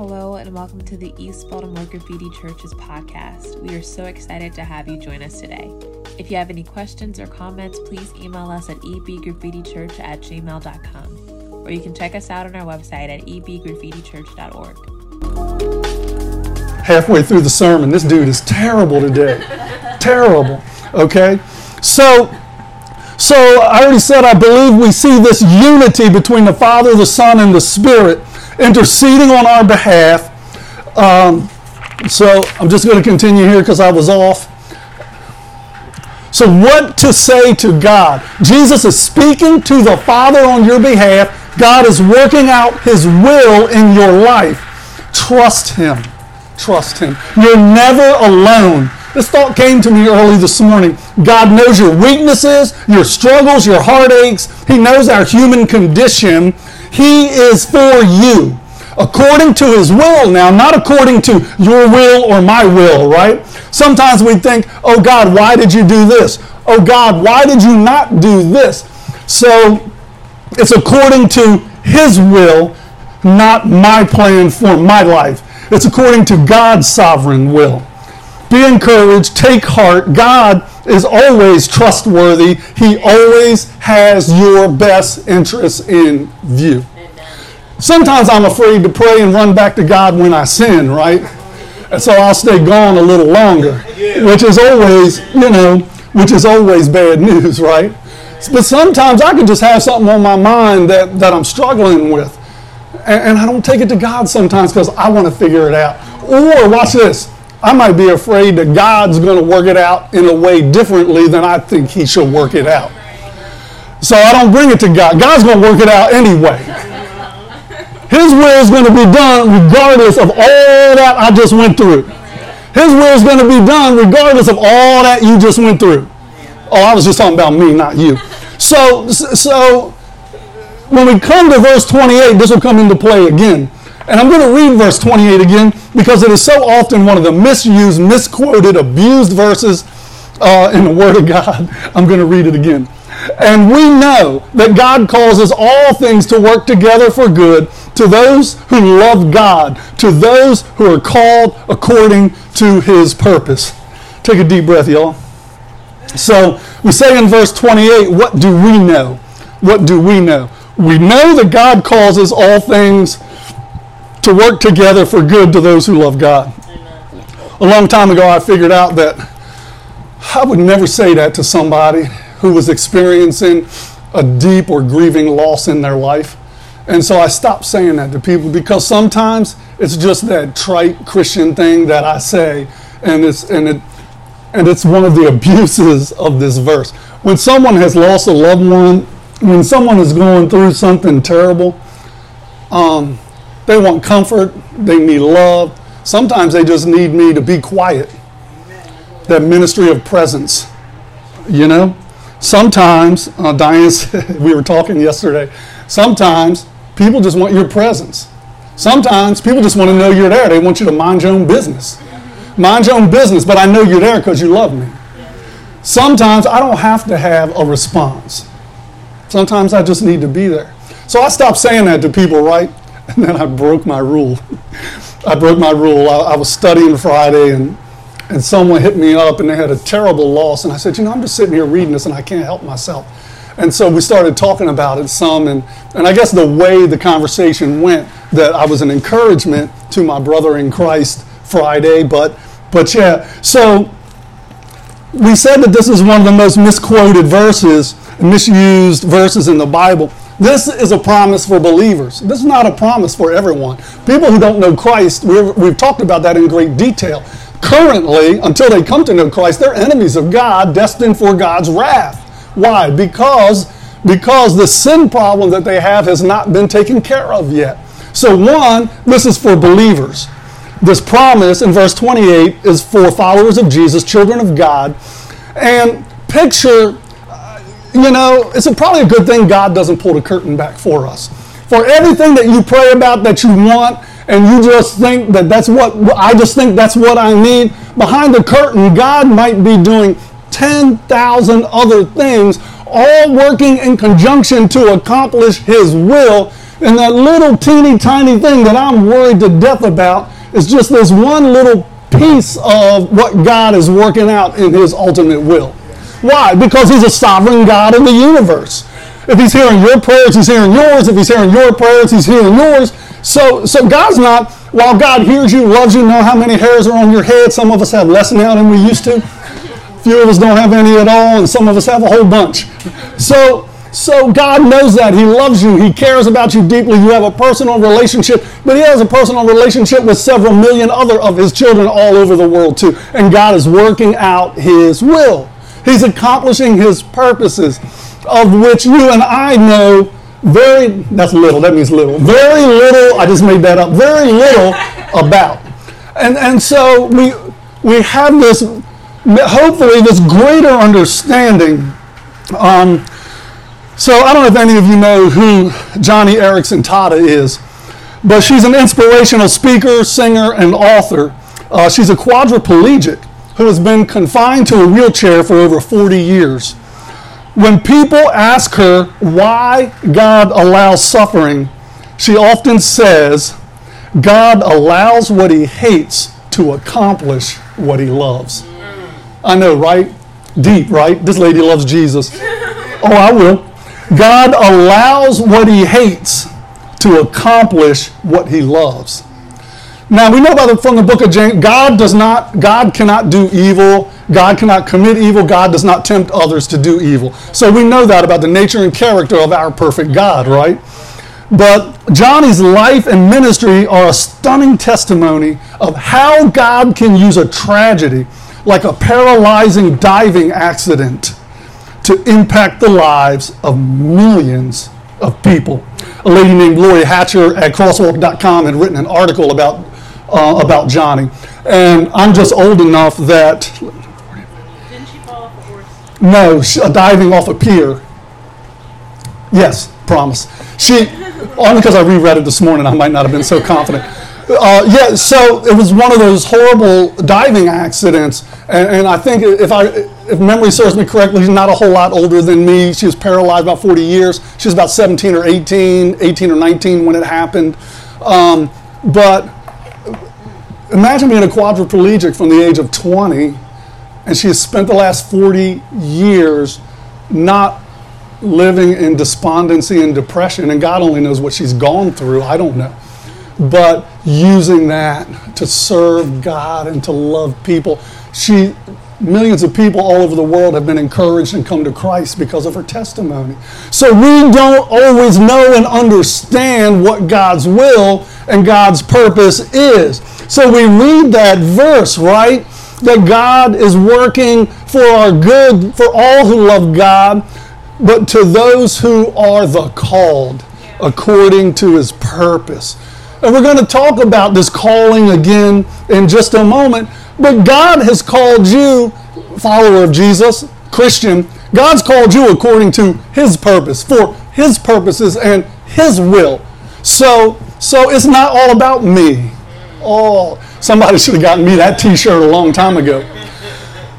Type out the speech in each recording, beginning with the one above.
Hello, and welcome to the East Baltimore Graffiti Church's podcast. We are so excited to have you join us today. If you have any questions or comments, please email us at ebgraffitichurch at gmail.com, or you can check us out on our website at ebgraffitichurch.org. Halfway through the sermon, this dude is terrible today. terrible. Okay? So, so I already said I believe we see this unity between the Father, the Son, and the Spirit interceding on our behalf. Um, so I'm just going to continue here because I was off. So, what to say to God? Jesus is speaking to the Father on your behalf. God is working out His will in your life. Trust Him. Trust Him. You're never alone. This thought came to me early this morning. God knows your weaknesses, your struggles, your heartaches. He knows our human condition. He is for you according to his will now, not according to your will or my will, right? Sometimes we think, oh God, why did you do this? Oh God, why did you not do this? So it's according to his will, not my plan for my life. It's according to God's sovereign will. Be encouraged, take heart. God is always trustworthy. He always has your best interests in view. Sometimes I'm afraid to pray and run back to God when I sin, right? And so I'll stay gone a little longer, which is always, you know, which is always bad news, right? But sometimes I can just have something on my mind that, that I'm struggling with. And, and I don't take it to God sometimes because I want to figure it out. Or, watch this, I might be afraid that God's going to work it out in a way differently than I think He should work it out. So I don't bring it to God. God's going to work it out anyway. His will is going to be done regardless of all that I just went through. His will is going to be done regardless of all that you just went through. Oh, I was just talking about me, not you. So, so when we come to verse 28, this will come into play again. And I'm going to read verse 28 again because it is so often one of the misused, misquoted, abused verses uh, in the Word of God. I'm going to read it again. And we know that God causes all things to work together for good to those who love God, to those who are called according to his purpose. Take a deep breath, y'all. So we say in verse 28, what do we know? What do we know? We know that God causes all things to work together for good to those who love God. Amen. A long time ago, I figured out that I would never say that to somebody who was experiencing a deep or grieving loss in their life. And so I stopped saying that to people because sometimes it's just that trite Christian thing that I say, and it's and it and it's one of the abuses of this verse. When someone has lost a loved one, when someone is going through something terrible, um, they want comfort, they need love. Sometimes they just need me to be quiet. That ministry of presence, you know. Sometimes, uh, Diane, we were talking yesterday. Sometimes people just want your presence. Sometimes people just want to know you're there. They want you to mind your own business. Mind your own business, but I know you're there because you love me. Sometimes I don't have to have a response. Sometimes I just need to be there. So I stopped saying that to people, right? And then I broke my rule. I broke my rule. I, I was studying Friday and and someone hit me up and they had a terrible loss. And I said, you know, I'm just sitting here reading this and I can't help myself. And so we started talking about it some. And, and I guess the way the conversation went, that I was an encouragement to my brother in Christ Friday. But, but yeah, so we said that this is one of the most misquoted verses, misused verses in the Bible. This is a promise for believers. This is not a promise for everyone. People who don't know Christ, we've talked about that in great detail currently, until they come to know Christ, they're enemies of God, destined for God's wrath. Why? Because, because the sin problem that they have has not been taken care of yet. So, one, this is for believers. This promise in verse 28 is for followers of Jesus, children of God. And picture, you know, it's a, probably a good thing God doesn't pull the curtain back for us. For everything that you pray about that you want, and you just think that that's what I just think that's what I need. Behind the curtain, God might be doing 10,000 other things, all working in conjunction to accomplish His will. And that little teeny tiny thing that I'm worried to death about is just this one little piece of what God is working out in his ultimate will. Why? Because he's a sovereign God in the universe. If he's hearing your prayers, he's hearing yours. If he's hearing your prayers, he's hearing yours. So, so God's not, while God hears you, loves you, know how many hairs are on your head. Some of us have less now than we used to. Few of us don't have any at all, and some of us have a whole bunch. So, so God knows that. He loves you. He cares about you deeply. You have a personal relationship, but He has a personal relationship with several million other of His children all over the world too. And God is working out His will. He's accomplishing His purposes, of which you and I know very, that's little, that means little. Very little, I just made that up, very little about. And, and so we, we have this, hopefully, this greater understanding. Um, so I don't know if any of you know who Joni Eareckson Tada is, but she's an inspirational speaker, singer, and author. Uh, she's a quadriplegic who has been confined to a wheelchair for over 40 years. When people ask her why God allows suffering, she often says, God allows what he hates to accomplish what he loves. I know, right? Deep, right? This lady loves Jesus. Oh, I will. God allows what he hates to accomplish what he loves. Now we know the, from the book of James, God does not, God cannot do evil. God cannot commit evil. God does not tempt others to do evil. So we know that about the nature and character of our perfect God, right? But Joni's life and ministry are a stunning testimony of how God can use a tragedy like a paralyzing diving accident to impact the lives of millions of people. A lady named Lori Hatcher at crosswalk.com had written an article about, uh, about Joni. And I'm just old enough that. Didn't she fall off a horse? No, she, uh, diving off a pier. Yes, promise. She, only because I reread it this morning, I might not have been so confident. Uh, yeah, so it was one of those horrible diving accidents, and, and, I think if I, if memory serves me correctly, she's not a whole lot older than me. She was paralyzed about 40 years. She was about 17 or 18, 18 or 19 when it happened. Um, but imagine being a quadriplegic from the age of 20, and she has spent the last 40 years not living in despondency and depression, and God only knows what she's gone through. I don't know but using that to serve God and to love people. She millions of people all over the world have been encouraged and come to Christ because of her testimony. So we don't always know and understand what God's will and God's purpose is. So we read that verse, right? That God is working for our good for all who love God, but to those who are the called according to his purpose. And we're going to talk about this calling again in just a moment. But God has called you, follower of Jesus, Christian, God's called you according to his purpose, for his purposes and his will. So, so it's not all about me. Oh, somebody should have gotten me that t-shirt a long time ago.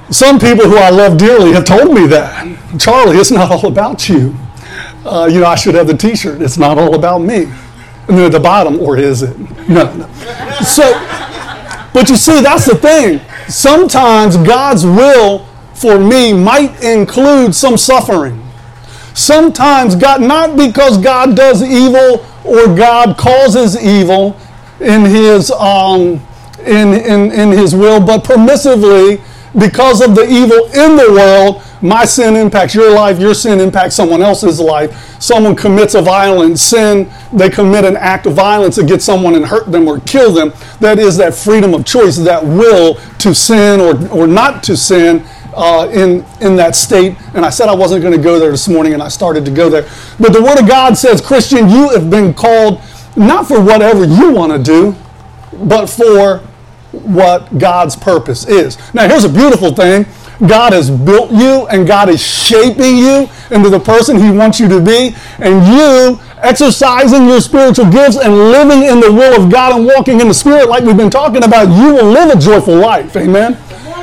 Some people who I love dearly have told me that. Charlie, it's not all about you. Uh, you know, I should have the t-shirt. It's not all about me near the bottom, or is it? No, no. So, but you see, that's the thing. Sometimes God's will for me might include some suffering. Sometimes God, not because God does evil or God causes evil in His um, in, in, in His will, but permissively because of the evil in the world, my sin impacts your life, your sin impacts someone else's life. Someone commits a violent sin, they commit an act of violence against someone and hurt them or kill them. That is that freedom of choice, that will to sin or, or not to sin uh, in, in that state. And I said I wasn't going to go there this morning, and I started to go there. But the Word of God says, Christian, you have been called not for whatever you want to do, but for what God's purpose is. Now, here's a beautiful thing God has built you and God is shaping you into the person He wants you to be. And you exercising your spiritual gifts and living in the will of God and walking in the Spirit, like we've been talking about, you will live a joyful life. Amen.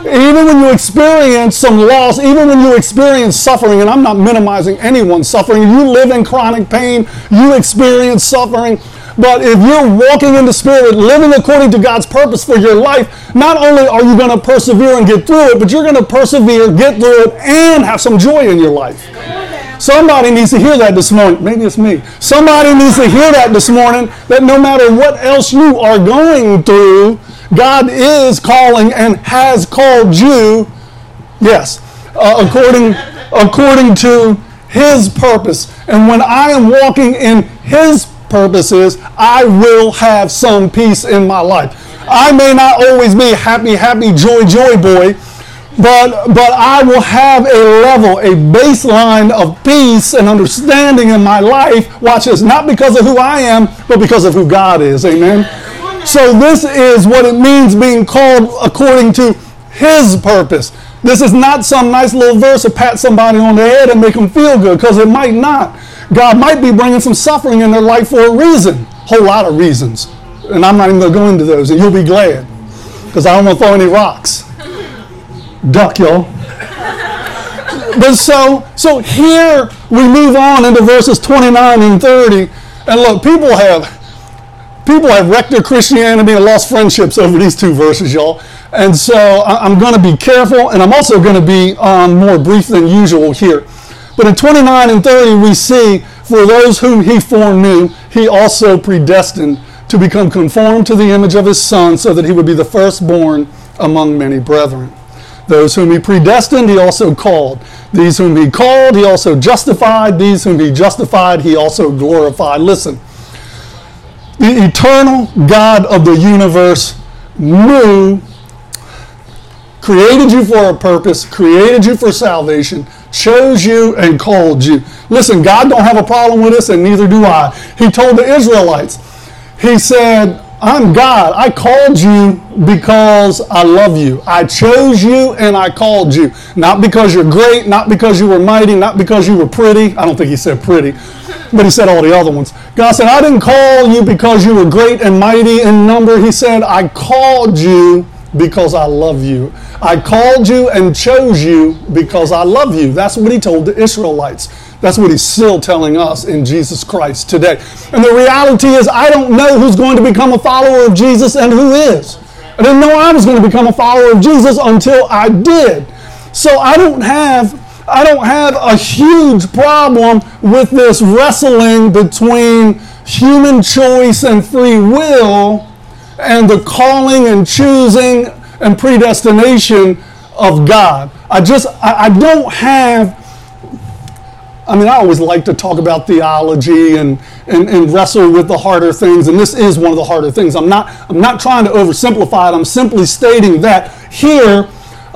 Even when you experience some loss, even when you experience suffering, and I'm not minimizing anyone's suffering, you live in chronic pain, you experience suffering. But if you're walking in the Spirit, living according to God's purpose for your life, not only are you going to persevere and get through it, but you're going to persevere, get through it, and have some joy in your life. Somebody needs to hear that this morning. Maybe it's me. Somebody needs to hear that this morning that no matter what else you are going through, God is calling and has called you, yes, uh, according, according to His purpose. And when I am walking in His purposes, I will have some peace in my life. I may not always be happy, happy, joy, joy boy, but but I will have a level, a baseline of peace and understanding in my life. Watch this, not because of who I am, but because of who God is. Amen. So this is what it means being called according to His purpose. This is not some nice little verse to pat somebody on the head and make them feel good, because it might not. God might be bringing some suffering in their life for a reason, a whole lot of reasons. And I'm not even going to go into those, and you'll be glad, because I don't want to throw any rocks. Duck, y'all. but so, so here we move on into verses 29 and 30. And look, people have people have wrecked their Christianity and lost friendships over these two verses, y'all. And so I'm going to be careful, and I'm also going to be um, more brief than usual here. But in 29 and 30, we see, for those whom he foreknew, he also predestined to become conformed to the image of his Son, so that he would be the firstborn among many brethren. Those whom he predestined, he also called. These whom he called, he also justified. These whom he justified, he also glorified. Listen, the eternal God of the universe knew, created you for a purpose, created you for salvation, chose you and called you. Listen, God don't have a problem with us, and neither do I. He told the Israelites, He said, I'm God. I called you because I love you. I chose you and I called you. Not because you're great, not because you were mighty, not because you were pretty. I don't think he said pretty, but he said all the other ones. God said, I didn't call you because you were great and mighty in number. He said, I called you because I love you. I called you and chose you because I love you. That's what he told the Israelites. That's what he's still telling us in Jesus Christ today. And the reality is, I don't know who's going to become a follower of Jesus and who is. I didn't know I was going to become a follower of Jesus until I did. So I don't have I don't have a huge problem with this wrestling between human choice and free will and the calling and choosing and predestination of God. I just I, I don't have I mean, I always like to talk about theology and, and, and, wrestle with the harder things, and this is one of the harder things. I'm not, I'm not trying to oversimplify it. I'm simply stating that here,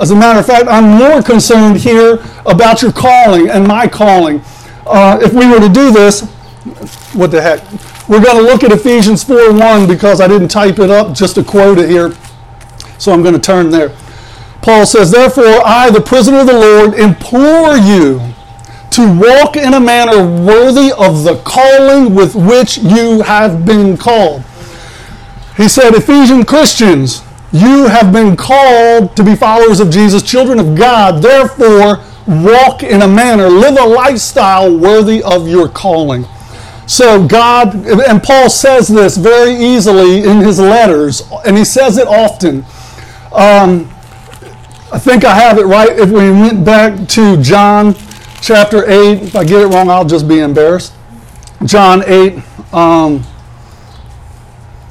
as a matter of fact, I'm more concerned here about your calling and my calling. Uh, if we were to do this, what the heck? We're going to look at Ephesians 4 1 because I didn't type it up, just to quote it here. So I'm going to turn there. Paul says, Therefore, I, the prisoner of the Lord, implore you to walk in a manner worthy of the calling with which you have been called. He said, Ephesian Christians, you have been called to be followers of Jesus, children of God. Therefore, walk in a manner, live a lifestyle worthy of your calling. So, God, and Paul says this very easily in his letters, and he says it often. Um, I think I have it right. If we went back to John chapter 8. If I get it wrong, I'll just be embarrassed. John 8. Um,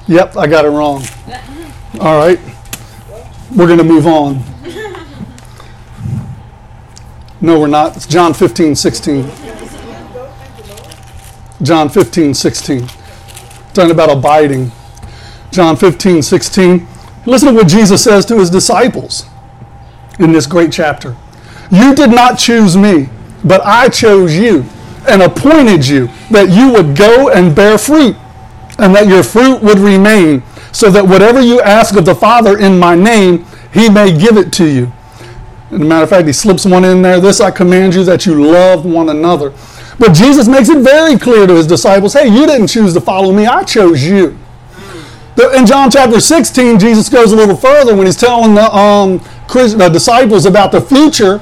yep, I got it wrong. All right. We're going to move on. No, we're not. It's John 15, 16. John 15, 16. Talking about abiding. John 15, 16. Listen to what Jesus says to his disciples in this great chapter. You did not choose me but I chose you and appointed you that you would go and bear fruit, and that your fruit would remain, so that whatever you ask of the Father in my name, he may give it to you. As a matter of fact, he slips one in there. This I command you that you love one another. But Jesus makes it very clear to his disciples hey, you didn't choose to follow me, I chose you. In John chapter 16, Jesus goes a little further when he's telling the um, disciples about the future,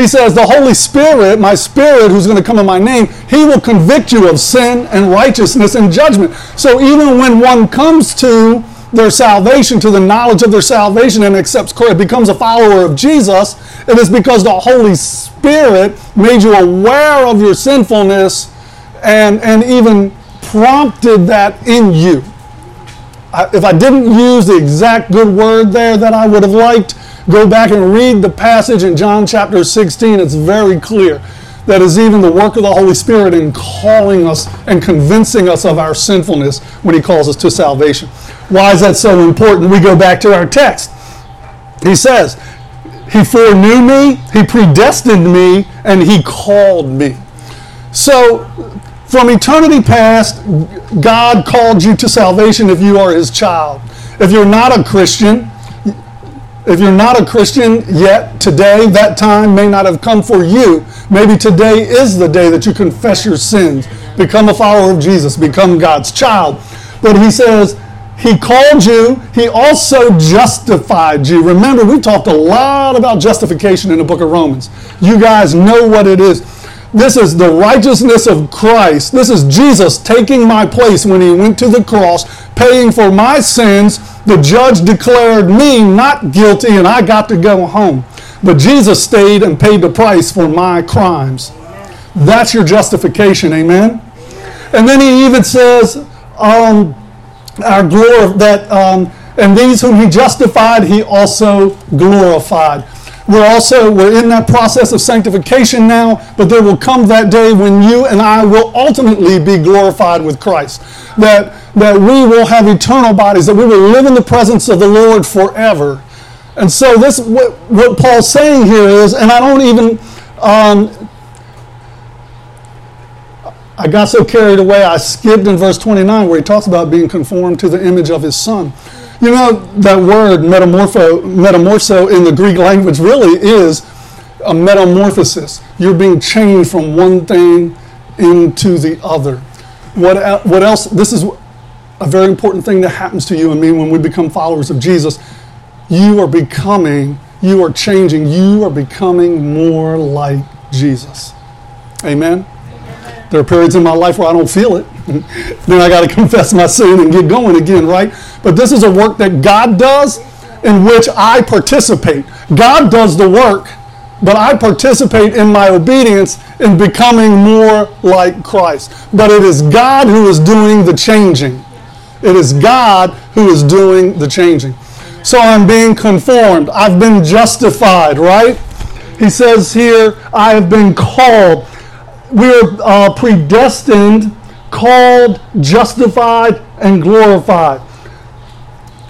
he says, The Holy Spirit, my Spirit, who's going to come in my name, he will convict you of sin and righteousness and judgment. So even when one comes to their salvation, to the knowledge of their salvation, and accepts Christ, becomes a follower of Jesus, it is because the Holy Spirit made you aware of your sinfulness and, and even prompted that in you. I, if I didn't use the exact good word there that I would have liked, go back and read the passage in John chapter 16. It's very clear that is even the work of the Holy Spirit in calling us and convincing us of our sinfulness when He calls us to salvation. Why is that so important? We go back to our text. He says, He foreknew me, He predestined me, and He called me. So, from eternity past, God called you to salvation if you are His child. If you're not a Christian, if you're not a Christian yet, today, that time may not have come for you. Maybe today is the day that you confess your sins, become a follower of Jesus, become God's child. But He says, He called you, He also justified you. Remember, we talked a lot about justification in the book of Romans. You guys know what it is. This is the righteousness of Christ. This is Jesus taking my place when he went to the cross, paying for my sins. The judge declared me not guilty, and I got to go home. But Jesus stayed and paid the price for my crimes. That's your justification, amen? And then he even says, um, our glory that, um, and these whom he justified, he also glorified. We're also we're in that process of sanctification now, but there will come that day when you and I will ultimately be glorified with Christ. That that we will have eternal bodies, that we will live in the presence of the Lord forever. And so this what, what Paul's saying here is, and I don't even um, I got so carried away, I skipped in verse 29 where he talks about being conformed to the image of his son. You know, that word metamorpho, metamorpho in the Greek language really is a metamorphosis. You're being changed from one thing into the other. What, what else? This is a very important thing that happens to you and me when we become followers of Jesus. You are becoming, you are changing, you are becoming more like Jesus. Amen? There are periods in my life where I don't feel it. then I got to confess my sin and get going again, right? But this is a work that God does in which I participate. God does the work, but I participate in my obedience in becoming more like Christ. But it is God who is doing the changing. It is God who is doing the changing. So I'm being conformed. I've been justified, right? He says here, I have been called we're uh, predestined, called, justified, and glorified.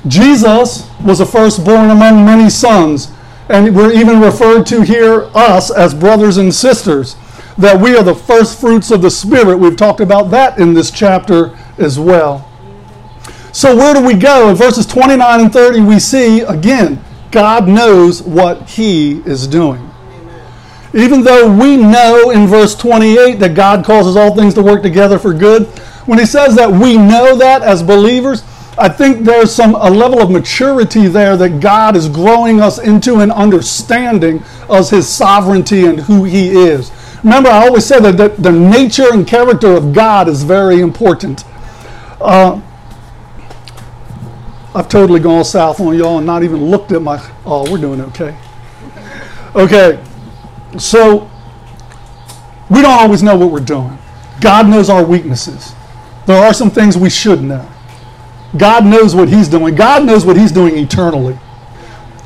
Jesus was the firstborn among many sons, and we're even referred to here, us, as brothers and sisters, that we are the first fruits of the Spirit. We've talked about that in this chapter as well. So, where do we go? In verses 29 and 30, we see again, God knows what He is doing. Even though we know in verse 28 that God causes all things to work together for good, when he says that we know that as believers, I think there's some a level of maturity there that God is growing us into an understanding of his sovereignty and who he is. Remember, I always say that the, the nature and character of God is very important. Uh, I've totally gone south on y'all and not even looked at my. Oh, we're doing okay. Okay. So, we don't always know what we're doing. God knows our weaknesses. There are some things we should know. God knows what He's doing. God knows what He's doing eternally.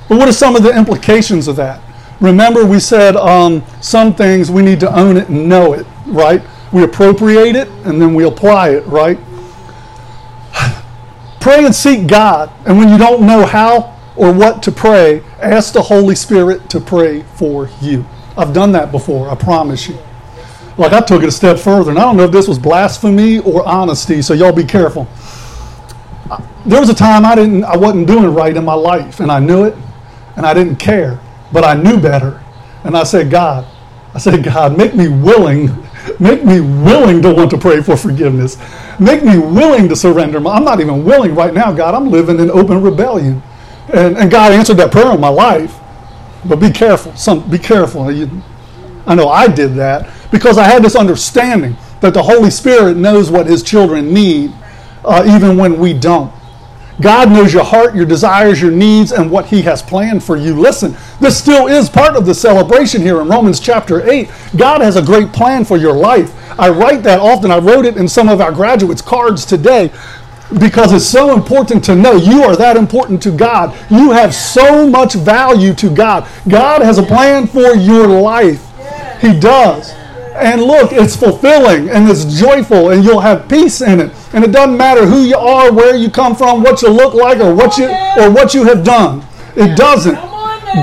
But what are some of the implications of that? Remember, we said um, some things we need to own it and know it, right? We appropriate it and then we apply it, right? Pray and seek God. And when you don't know how or what to pray, ask the Holy Spirit to pray for you. I've done that before, I promise you. Like I took it a step further, and I don't know if this was blasphemy or honesty, so y'all be careful. There was a time I didn't I wasn't doing right in my life, and I knew it, and I didn't care, but I knew better. And I said, God, I said, God, make me willing, make me willing to want to pray for forgiveness. Make me willing to surrender. I'm not even willing right now, God. I'm living in open rebellion. And, and God answered that prayer in my life. But be careful. Some be careful. You, I know I did that because I had this understanding that the Holy Spirit knows what His children need, uh, even when we don't. God knows your heart, your desires, your needs, and what He has planned for you. Listen, this still is part of the celebration here in Romans chapter 8. God has a great plan for your life. I write that often. I wrote it in some of our graduates' cards today because it's so important to know you are that important to God. You have so much value to God. God has a plan for your life. He does. And look, it's fulfilling and it's joyful and you'll have peace in it. And it doesn't matter who you are, where you come from, what you look like or what you or what you have done. It doesn't.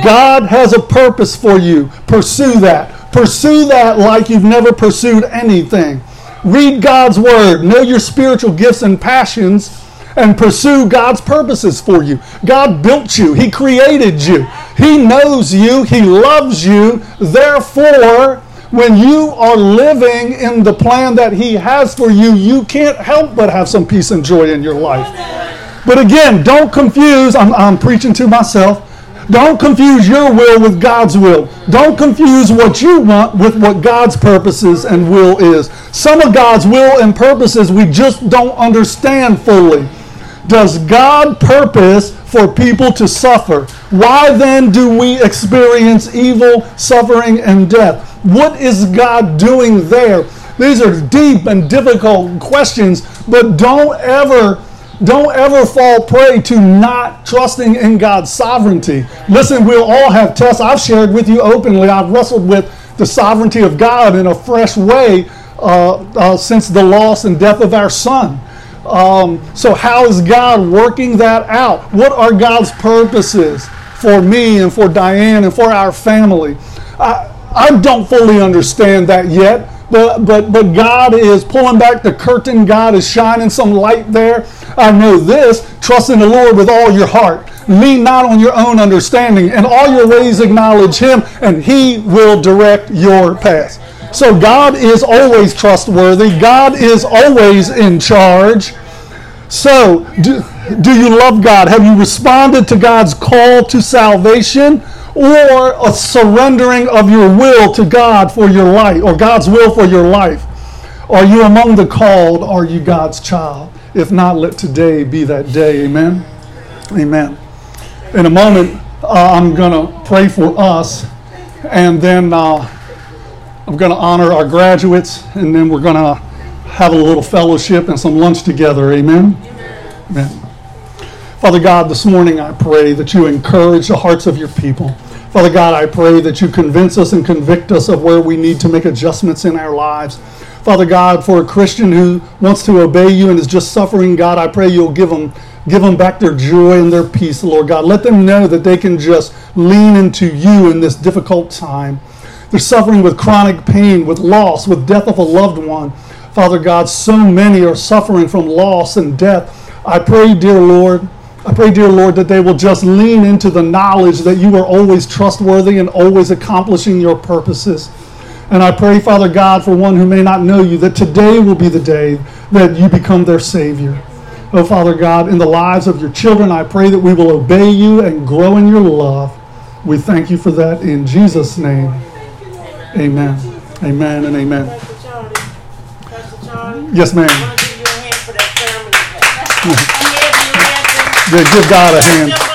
God has a purpose for you. Pursue that. Pursue that like you've never pursued anything. Read God's word, know your spiritual gifts and passions, and pursue God's purposes for you. God built you, He created you, He knows you, He loves you. Therefore, when you are living in the plan that He has for you, you can't help but have some peace and joy in your life. But again, don't confuse, I'm, I'm preaching to myself. Don't confuse your will with God's will. Don't confuse what you want with what God's purposes and will is. Some of God's will and purposes we just don't understand fully. Does God purpose for people to suffer? Why then do we experience evil, suffering, and death? What is God doing there? These are deep and difficult questions, but don't ever don't ever fall prey to not trusting in God's sovereignty. Listen, we'll all have tests. I've shared with you openly. I've wrestled with the sovereignty of God in a fresh way uh, uh, since the loss and death of our son. Um, so, how is God working that out? What are God's purposes for me and for Diane and for our family? I, I don't fully understand that yet, but, but, but God is pulling back the curtain. God is shining some light there. I know this trust in the Lord with all your heart. Lean not on your own understanding. In all your ways, acknowledge Him, and He will direct your path. So God is always trustworthy, God is always in charge. So, do, do you love God? Have you responded to God's call to salvation? Or a surrendering of your will to God for your life, or God's will for your life? Are you among the called? Are you God's child? If not, let today be that day. Amen. Amen. In a moment, uh, I'm going to pray for us, and then uh, I'm going to honor our graduates, and then we're going to have a little fellowship and some lunch together. Amen. Amen. Father God, this morning I pray that you encourage the hearts of your people. Father God, I pray that you convince us and convict us of where we need to make adjustments in our lives. Father God, for a Christian who wants to obey you and is just suffering, God, I pray you'll give them give them back their joy and their peace, Lord God. Let them know that they can just lean into you in this difficult time. They're suffering with chronic pain, with loss, with death of a loved one. Father God, so many are suffering from loss and death. I pray, dear Lord, I pray, dear Lord, that they will just lean into the knowledge that you are always trustworthy and always accomplishing your purposes. And I pray, Father God, for one who may not know you, that today will be the day that you become their Savior. Oh, Father God, in the lives of your children, I pray that we will obey you and grow in your love. We thank you for that in Jesus' name. Amen. Amen and amen. Yes, ma'am. Yeah, give God a hand.